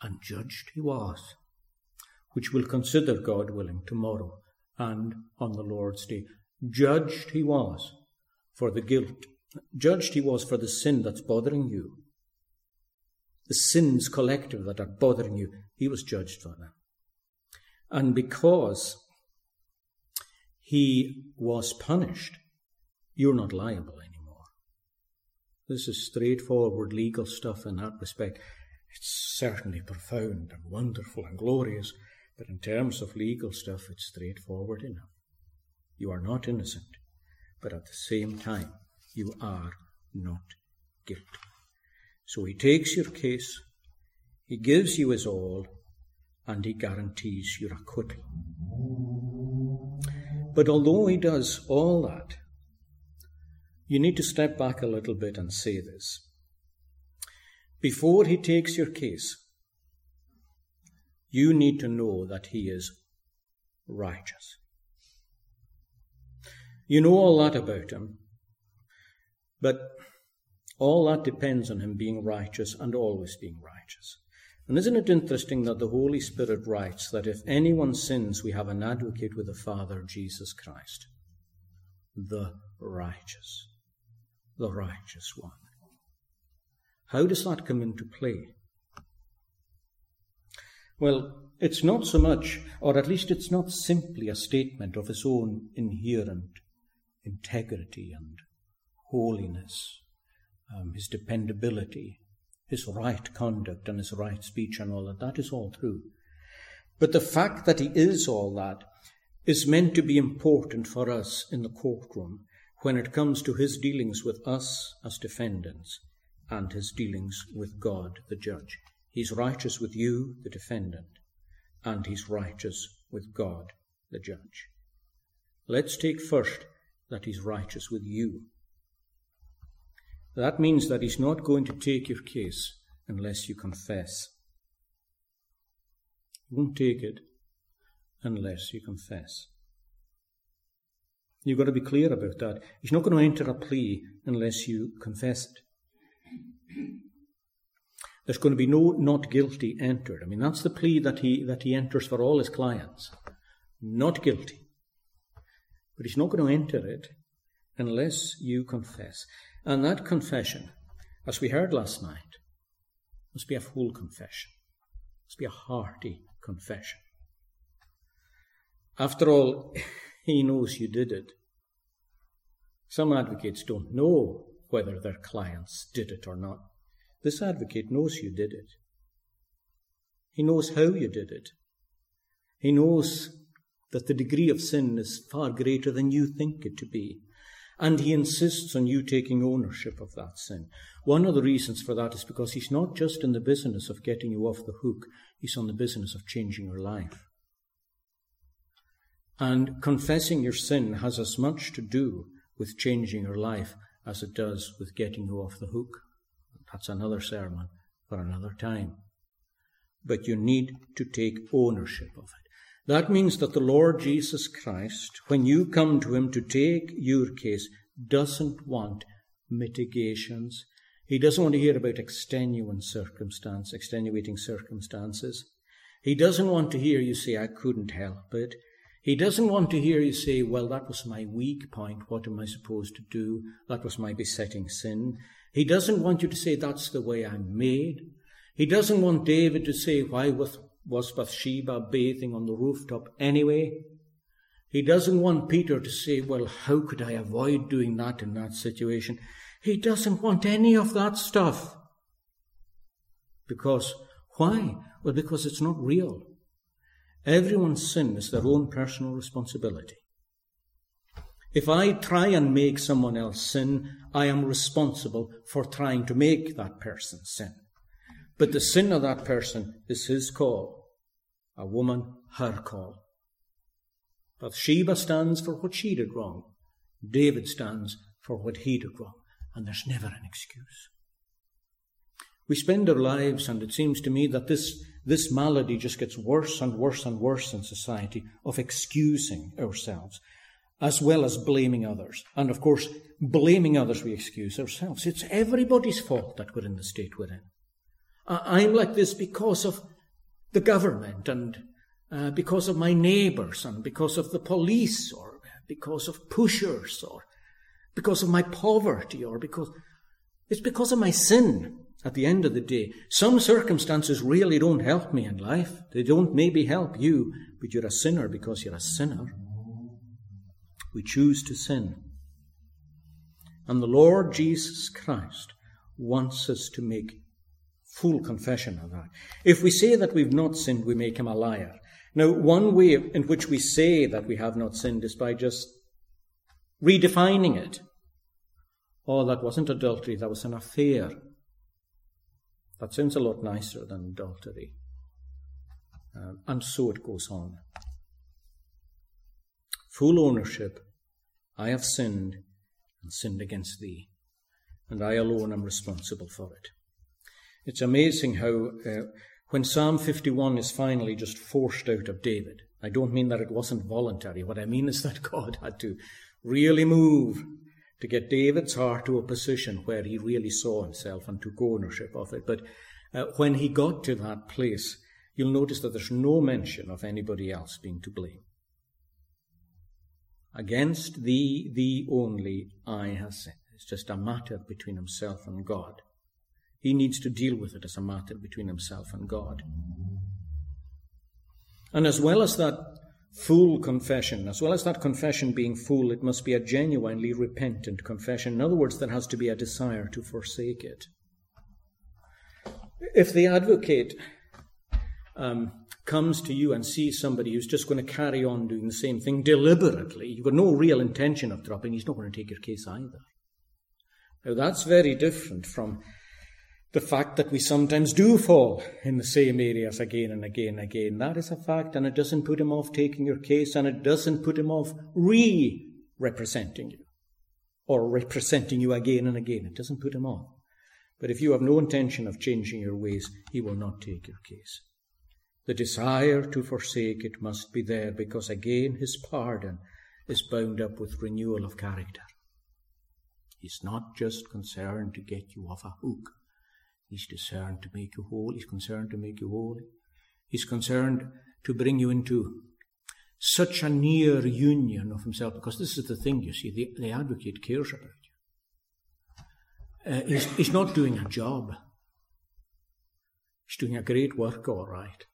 And judged he was, which we'll consider, God willing, tomorrow and on the Lord's day. Judged he was for the guilt, judged he was for the sin that's bothering you, the sins collective that are bothering you, he was judged for them. And because he was punished, you're not liable anymore. This is straightforward legal stuff in that respect. It's certainly profound and wonderful and glorious, but in terms of legal stuff, it's straightforward enough. You are not innocent, but at the same time, you are not guilty. So he takes your case, he gives you his all, and he guarantees your acquittal. But although he does all that, you need to step back a little bit and say this. Before he takes your case, you need to know that he is righteous. You know all that about him, but all that depends on him being righteous and always being righteous. And isn't it interesting that the Holy Spirit writes that if anyone sins, we have an advocate with the Father, Jesus Christ, the righteous, the righteous one. How does that come into play? Well, it's not so much, or at least it's not simply a statement of his own inherent integrity and holiness, um, his dependability, his right conduct and his right speech and all that. That is all true. But the fact that he is all that is meant to be important for us in the courtroom when it comes to his dealings with us as defendants and his dealings with God, the judge. He's righteous with you, the defendant, and he's righteous with God, the judge. Let's take first that he's righteous with you. That means that he's not going to take your case unless you confess. He won't take it unless you confess. You've got to be clear about that. He's not going to enter a plea unless you confess it. There's going to be no not guilty entered. I mean, that's the plea that he, that he enters for all his clients. Not guilty. But he's not going to enter it unless you confess. And that confession, as we heard last night, must be a full confession. Must be a hearty confession. After all, [laughs] he knows you did it. Some advocates don't know whether their clients did it or not. This advocate knows you did it. He knows how you did it. He knows that the degree of sin is far greater than you think it to be. And he insists on you taking ownership of that sin. One of the reasons for that is because he's not just in the business of getting you off the hook, he's on the business of changing your life. And confessing your sin has as much to do with changing your life as it does with getting you off the hook. That's another sermon for another time. But you need to take ownership of it. That means that the Lord Jesus Christ, when you come to Him to take your case, doesn't want mitigations. He doesn't want to hear about extenuating circumstance, extenuating circumstances. He doesn't want to hear you say, I couldn't help it. He doesn't want to hear you say, Well, that was my weak point. What am I supposed to do? That was my besetting sin. He doesn't want you to say, That's the way I'm made. He doesn't want David to say, Why was Bathsheba bathing on the rooftop anyway? He doesn't want Peter to say, Well, how could I avoid doing that in that situation? He doesn't want any of that stuff. Because, why? Well, because it's not real. Everyone's sin is their own personal responsibility. If I try and make someone else sin, I am responsible for trying to make that person sin. But the sin of that person is his call. A woman, her call. Bathsheba stands for what she did wrong. David stands for what he did wrong. And there's never an excuse. We spend our lives, and it seems to me that this this malady just gets worse and worse and worse in society of excusing ourselves as well as blaming others. And of course, blaming others, we excuse ourselves. It's everybody's fault that we're in the state we're in. I'm like this because of the government and uh, because of my neighbours and because of the police or because of pushers or because of my poverty or because it's because of my sin at the end of the day. Some circumstances really don't help me in life. They don't maybe help you, but you're a sinner because you're a sinner. We choose to sin. And the Lord Jesus Christ wants us to make full confession of that. If we say that we've not sinned, we make him a liar. Now, one way in which we say that we have not sinned is by just redefining it. Oh, that wasn't adultery, that was an affair. That sounds a lot nicer than adultery. Um, and so it goes on. Full ownership. I have sinned and sinned against thee, and I alone am responsible for it. It's amazing how, uh, when Psalm 51 is finally just forced out of David, I don't mean that it wasn't voluntary. What I mean is that [laughs] God had to really move to get David's heart to a position where he really saw himself and took ownership of it. But uh, when he got to that place, you'll notice that there's no mention of anybody else being to blame. Against thee, thee only, I have sinned. It's just a matter between himself and God. He needs to deal with it as a matter between himself and God. And as well as that full confession, as well as that confession being full, it must be a genuinely repentant confession. In other words, there has to be a desire to forsake it. If the advocate um, comes to you and sees somebody who's just going to carry on doing the same thing deliberately, you've got no real intention of dropping, he's not going to take your case either. Now, that's very different from the fact that we sometimes do fall in the same areas again and again and again. That is a fact, and it doesn't put him off taking your case, and it doesn't put him off re representing you or representing you again and again. It doesn't put him off. But if you have no intention of changing your ways, he will not take your case. The desire to forsake it must be there because again his pardon is bound up with renewal of character. He's not just concerned to get you off a hook. He's concerned to make you whole. He's concerned to make you holy. He's concerned to bring you into such a near union of himself, because this is the thing, you see, the, the advocate cares about you. Uh, he's, he's not doing a job. He's doing a great work, all right.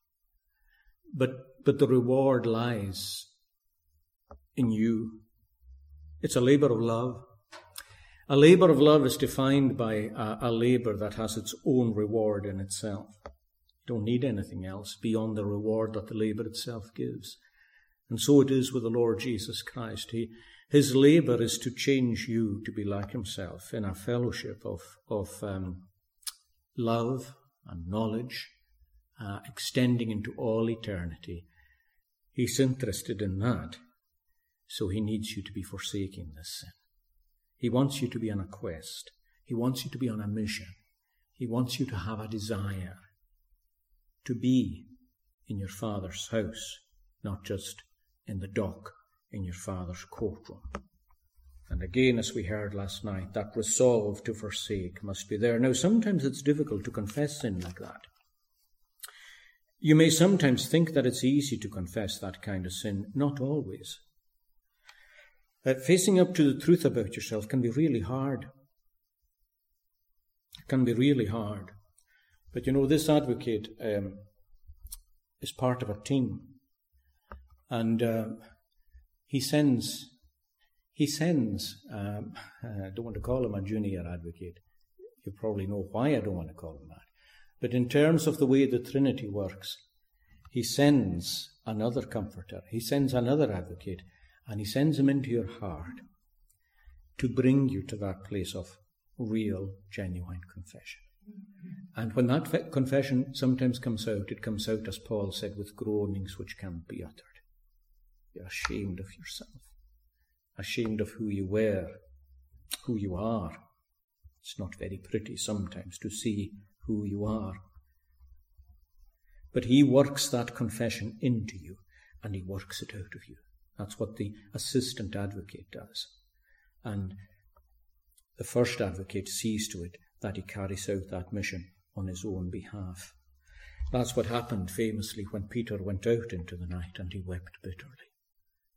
But, but the reward lies in you. It's a labor of love. A labour of love is defined by a, a labour that has its own reward in itself. You don't need anything else beyond the reward that the labour itself gives. And so it is with the Lord Jesus Christ. He, his labour is to change you to be like himself in a fellowship of, of um, love and knowledge, uh, extending into all eternity. He's interested in that, so he needs you to be forsaking this sin. He wants you to be on a quest. He wants you to be on a mission. He wants you to have a desire to be in your Father's house, not just in the dock in your Father's courtroom. And again, as we heard last night, that resolve to forsake must be there. Now, sometimes it's difficult to confess sin like that. You may sometimes think that it's easy to confess that kind of sin, not always. Uh, facing up to the truth about yourself can be really hard. It can be really hard. But you know, this advocate um, is part of a team. And uh, he sends, he sends, um, [laughs] I don't want to call him a junior advocate. You probably know why I don't want to call him that. But in terms of the way the Trinity works, he sends another comforter, he sends another advocate and He sends him into your heart to bring you to that place of real, genuine confession. And when that confession sometimes comes out, it comes out, as Paul said, with groanings which can't be uttered. You're ashamed of yourself, ashamed of who you were, who you are. It's not very pretty sometimes to see who you are. But he works that confession into you and he works it out of you. That's what the assistant advocate does. And the first advocate sees to it that he carries out that mission on his own behalf. That's what happened famously when Peter went out into the night and he wept bitterly.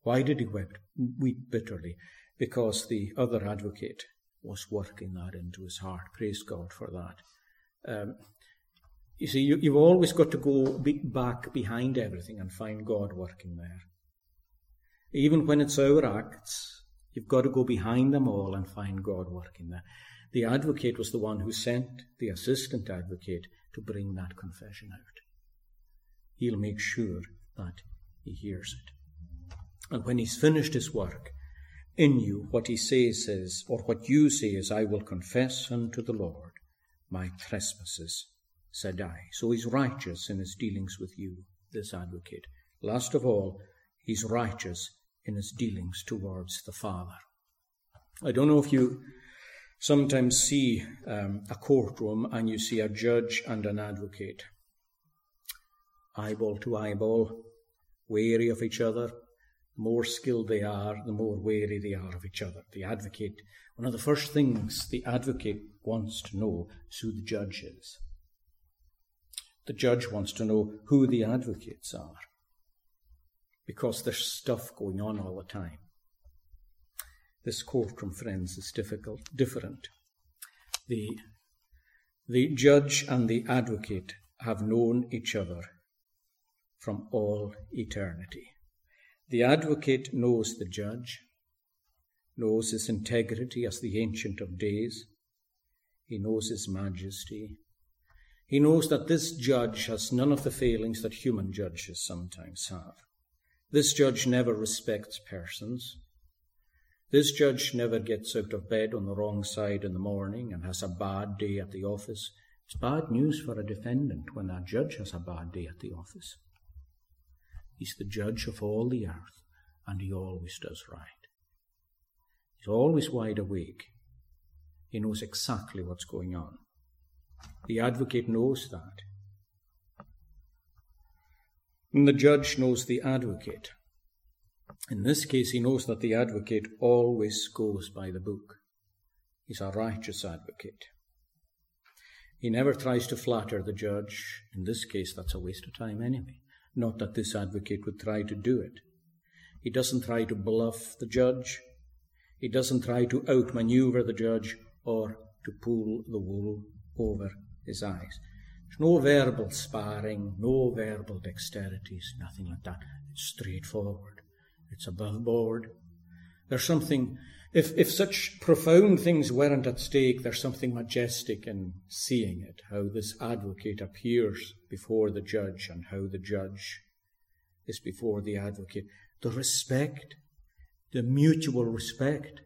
Why did he weep, weep bitterly? Because the other advocate was working that into his heart. Praise God for that. Um, you see, you, have always got to go back behind everything and find God working there. Even when it's our acts, you've got to go behind them all and find God working there. The advocate was the one who sent the assistant advocate to bring that confession out. He'll make sure that he hears it. And when he's finished his work in you, what he says is, or what you say is, I will confess unto the Lord my trespasses, said I. So he's righteous in his dealings with you, this advocate. Last of all, he's righteous in his dealings towards the Father. I don't know if you sometimes see um, a courtroom and you see a judge and an advocate, eyeball to eyeball, wary of each other. The more skilled they are, the more wary they are of each other. The advocate, one of the first things the advocate wants to know who the judge is. The judge wants to know who the advocates are because there's stuff going on all the time. This quote from friends, is difficult, different. The, the judge and the advocate have known each other from all eternity. The advocate knows the judge, knows his integrity as the Ancient of Days. He knows his majesty. He knows that this judge has none of the failings that human judges sometimes have. This judge never respects persons. This judge never gets out of bed on the wrong side in the morning and has a bad day at the office. It's bad news for a defendant when a judge has a bad day at the office. He's the judge of all the earth, and he always does right. He's always wide awake. He knows exactly what's going on. The advocate knows that. And the judge knows the advocate. In this case, he knows that the advocate always goes by the book. He's a righteous advocate. He never tries to flatter the judge. In this case, that's a waste of time anyway. Not that this advocate would try to do it. He doesn't try to bluff the judge. He doesn't try to outmaneuver the judge or to pull the wool over his eyes. There's no verbal sparring, no verbal dexterities, nothing like that. It's straightforward. It's above board. There's something, if, if such profound things weren't at stake, there's something majestic in seeing it, how this advocate appears before the judge and how the judge is before the advocate. The respect, the mutual respect,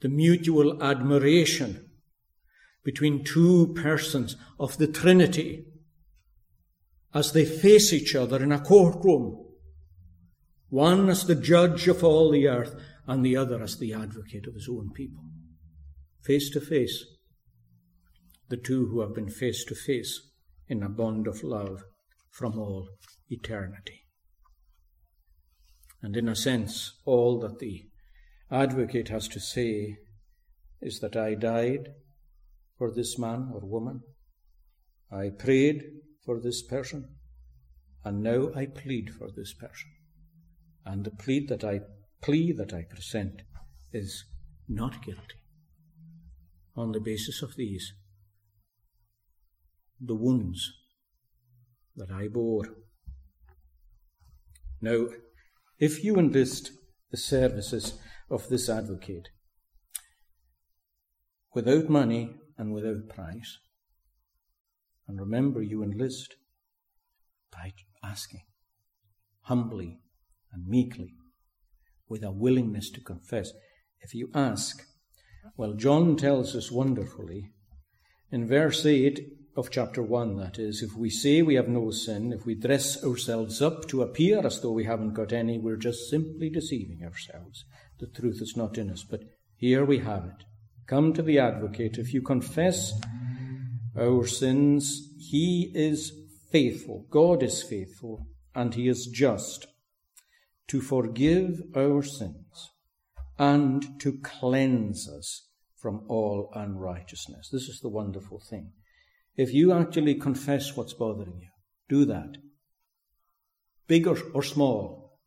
the mutual admiration between two persons of the Trinity as they face each other in a courtroom one as the judge of all the earth, and the other as the advocate of his own people. Face to face, the two who have been face to face in a bond of love from all eternity. And in a sense, all that the advocate has to say is that I died for this man or woman, I prayed for this person, and now I plead for this person. And the plea that I plea that I present is not guilty. On the basis of these, the wounds that I bore. Now, if you enlist the services of this advocate without money and without price, and remember you enlist by asking humbly and meekly, with a willingness to confess. If you ask, well, John tells us wonderfully in verse 8 of chapter 1, that is, if we say we have no sin, if we dress ourselves up to appear as though we haven't got any, we're just simply deceiving ourselves. The truth is not in us. But here we have it. Come to the advocate. If you confess our sins, he is faithful. God is faithful, and he is just to forgive our sins and to cleanse us from all unrighteousness. This is the wonderful thing. If you actually confess what's bothering you, do that. Big or, or small,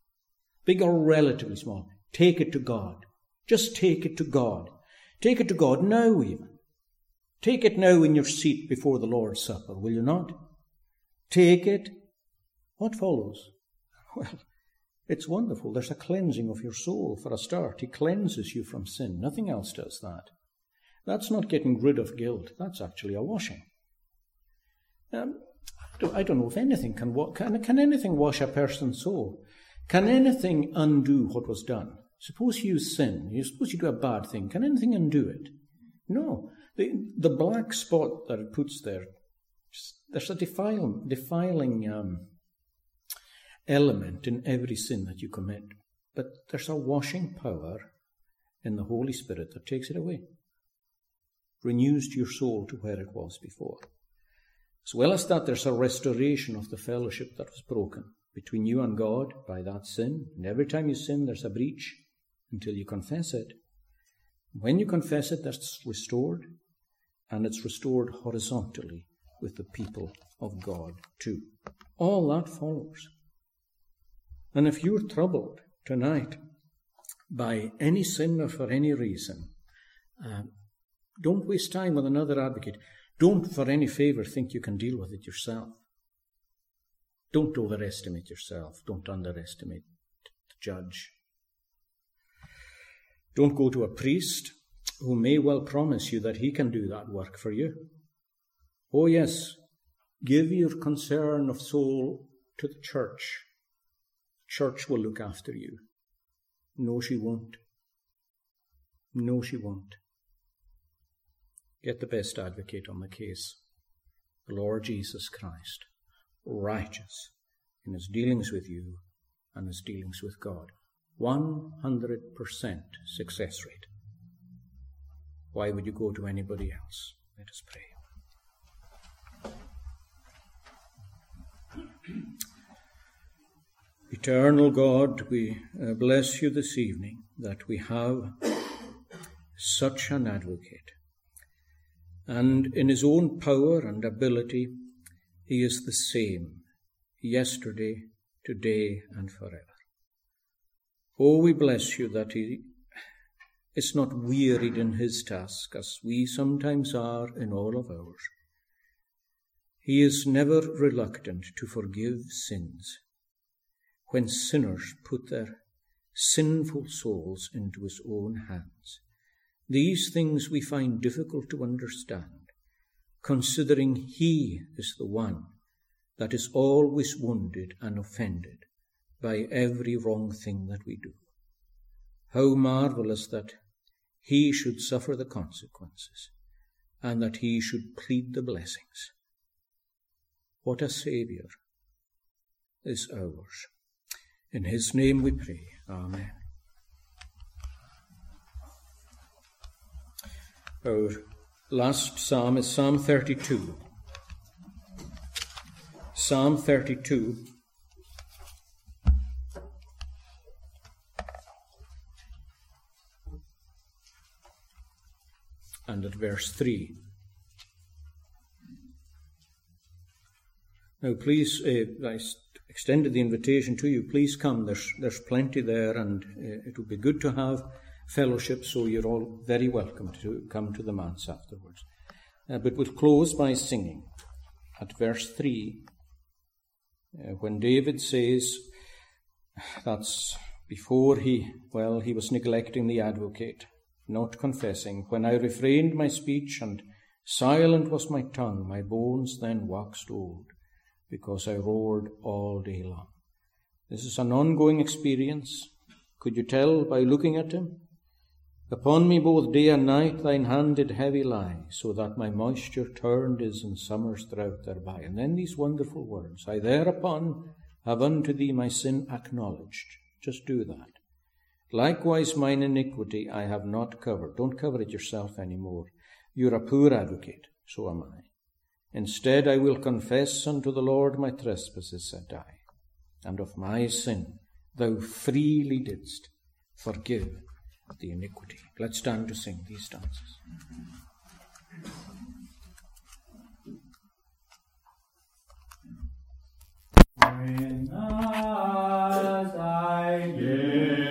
big or relatively small, take it to God. Just take it to God. Take it to God now, even. Take it now in your seat before the Lord's Supper, will you not? Take it. What follows? [laughs] Well, it's wonderful. There's a cleansing of your soul for a start. He cleanses you from sin. Nothing else does that. That's not getting rid of guilt. That's actually a washing. Um, I don't know if anything can, can, can anything wash a person's soul? Can anything undo what was done? Suppose you sin. You suppose you do a bad thing. Can anything undo it? No. The, the black spot that it puts there, there's a defiling, defiling um, element in every sin that you commit. But there's a washing power in the Holy Spirit that takes it away, renews your soul to where it was before. As well as that, there's a restoration of the fellowship that was broken between you and God by that sin. And every time you sin, there's a breach until you confess it. When you confess it, that's restored, and it's restored horizontally with the people of God too. All that follows. And if you're troubled tonight by any sin or for any reason, uh, don't waste time with another advocate. Don't, for any favour, think you can deal with it yourself. Don't overestimate yourself. Don't underestimate the judge. Don't go to a priest who may well promise you that he can do that work for you. Oh, yes, give your concern of soul to the church. Church will look after you. No, she won't. No, she won't. Get the best advocate on the case, the Lord Jesus Christ, righteous in his dealings with you and his dealings with God. 100% success rate. Why would you go to anybody else? Let us pray. Eternal God, we uh, bless you this evening that we have such an advocate and in his own power and ability, he is the same yesterday, today, and forever. Oh, we bless you that he is not wearied in his task, as we sometimes are in all of ours. He is never reluctant to forgive sins when sinners put their sinful souls into his own hands. These things we find difficult to understand, considering He is the one that is always wounded and offended by every wrong thing that we do. How marvelous that He should suffer the consequences and that He should plead the blessings. What a Saviour is ours. In His name we pray. Amen. Our last psalm is Psalm 32. Psalm 32. And at verse 3. Now, please, uh, I extended the invitation to you. Please come. There's, there's plenty there, and uh, it would be good to have fellowship, so you're all very welcome to come to the manse afterwards. Uh, but we'll close by singing at verse 3 uh, when David says, that's before he, well, he was neglecting the advocate, not confessing. When I refrained my speech and silent was my tongue, my bones then waxed old because I roared all day long. This is an ongoing experience. Could you tell by looking at him? Upon me both day and night thine hand did heavy lie, so that my moisture turned as in summer's drought thereby. And then these wonderful words I thereupon have unto thee my sin acknowledged. Just do that. Likewise mine iniquity I have not covered. Don't cover it yourself any more. You're a poor advocate, so am I. Instead I will confess unto the Lord my trespasses, said I, and of my sin thou freely didst forgive the iniquity. Let's stand to sing these stanzas. When as I did